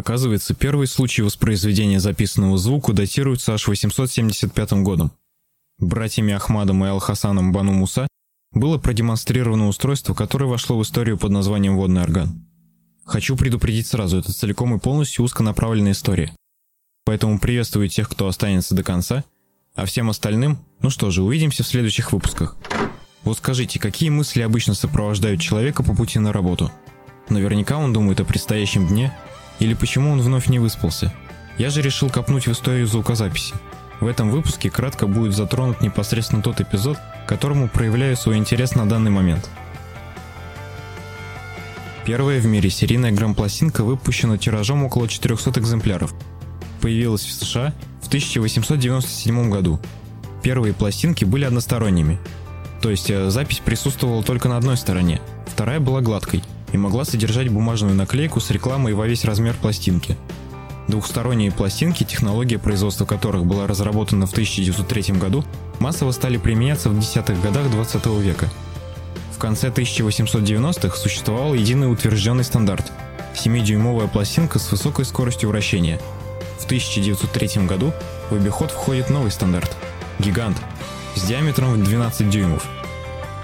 Оказывается, первый случай воспроизведения записанного звука датируется аж 875 годом. Братьями Ахмадом и Ал-Хасаном Бану Муса было продемонстрировано устройство, которое вошло в историю под названием «водный орган». Хочу предупредить сразу, это целиком и полностью узконаправленная история. Поэтому приветствую тех, кто останется до конца, а всем остальным, ну что же, увидимся в следующих выпусках. Вот скажите, какие мысли обычно сопровождают человека по пути на работу? Наверняка он думает о предстоящем дне – или почему он вновь не выспался? Я же решил копнуть в историю звукозаписи. В этом выпуске кратко будет затронут непосредственно тот эпизод, которому проявляю свой интерес на данный момент. Первая в мире серийная грампластинка выпущена тиражом около 400 экземпляров. Появилась в США в 1897 году. Первые пластинки были односторонними, то есть э, запись присутствовала только на одной стороне, вторая была гладкой – и могла содержать бумажную наклейку с рекламой во весь размер пластинки. Двухсторонние пластинки, технология производства которых была разработана в 1903 году, массово стали применяться в десятых годах 20 века. В конце 1890-х существовал единый утвержденный стандарт – 7-дюймовая пластинка с высокой скоростью вращения. В 1903 году в обиход входит новый стандарт – гигант с диаметром в 12 дюймов.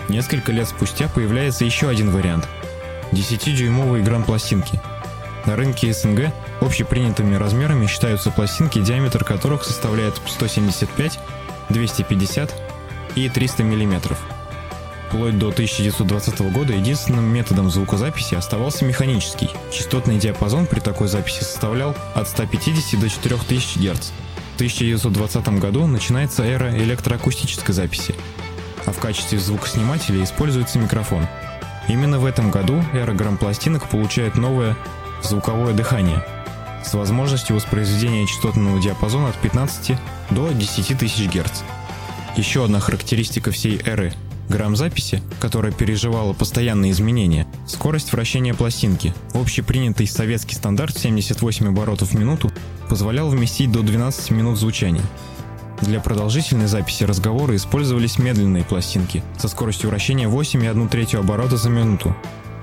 Несколько лет спустя появляется еще один вариант – 10-дюймовые гран-пластинки. На рынке СНГ общепринятыми размерами считаются пластинки, диаметр которых составляет 175, 250 и 300 мм. Вплоть до 1920 года единственным методом звукозаписи оставался механический. Частотный диапазон при такой записи составлял от 150 до 4000 Гц. В 1920 году начинается эра электроакустической записи, а в качестве звукоснимателя используется микрофон – Именно в этом году эра грампластинок получает новое звуковое дыхание с возможностью воспроизведения частотного диапазона от 15 до 10 тысяч Гц. Еще одна характеристика всей эры грамзаписи, которая переживала постоянные изменения, скорость вращения пластинки. Общепринятый советский стандарт 78 оборотов в минуту позволял вместить до 12 минут звучания. Для продолжительной записи разговора использовались медленные пластинки со скоростью вращения 8,1 третью оборота за минуту.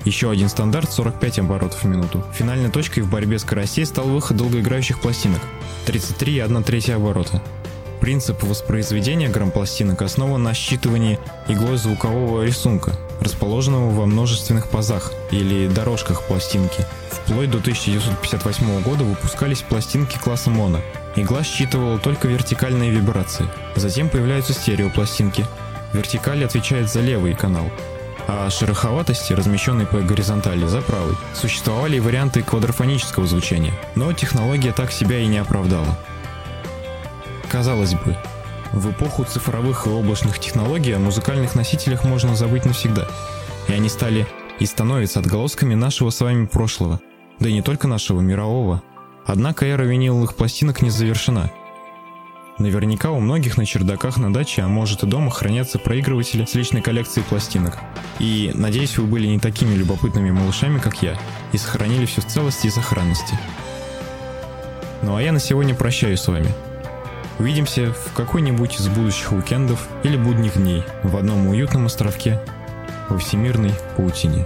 Еще один стандарт 45 оборотов в минуту. Финальной точкой в борьбе скоростей стал выход долгоиграющих пластинок 33,1 третья оборота. Принцип воспроизведения грампластинок основан на считывании иглой звукового рисунка, расположенного во множественных пазах или дорожках пластинки. Вплоть до 1958 года выпускались пластинки класса моно, Игла считывала только вертикальные вибрации. Затем появляются стереопластинки. Вертикаль отвечает за левый канал, а шероховатости, размещенные по горизонтали, за правый. Существовали и варианты квадрофонического звучания, но технология так себя и не оправдала. Казалось бы, в эпоху цифровых и облачных технологий о музыкальных носителях можно забыть навсегда, и они стали и становятся отголосками нашего с вами прошлого, да и не только нашего мирового, Однако эра виниловых пластинок не завершена. Наверняка у многих на чердаках на даче, а может и дома, хранятся проигрыватели с личной коллекцией пластинок. И надеюсь, вы были не такими любопытными малышами, как я, и сохранили все в целости и сохранности. Ну а я на сегодня прощаюсь с вами. Увидимся в какой-нибудь из будущих уикендов или будних дней в одном уютном островке во всемирной паутине.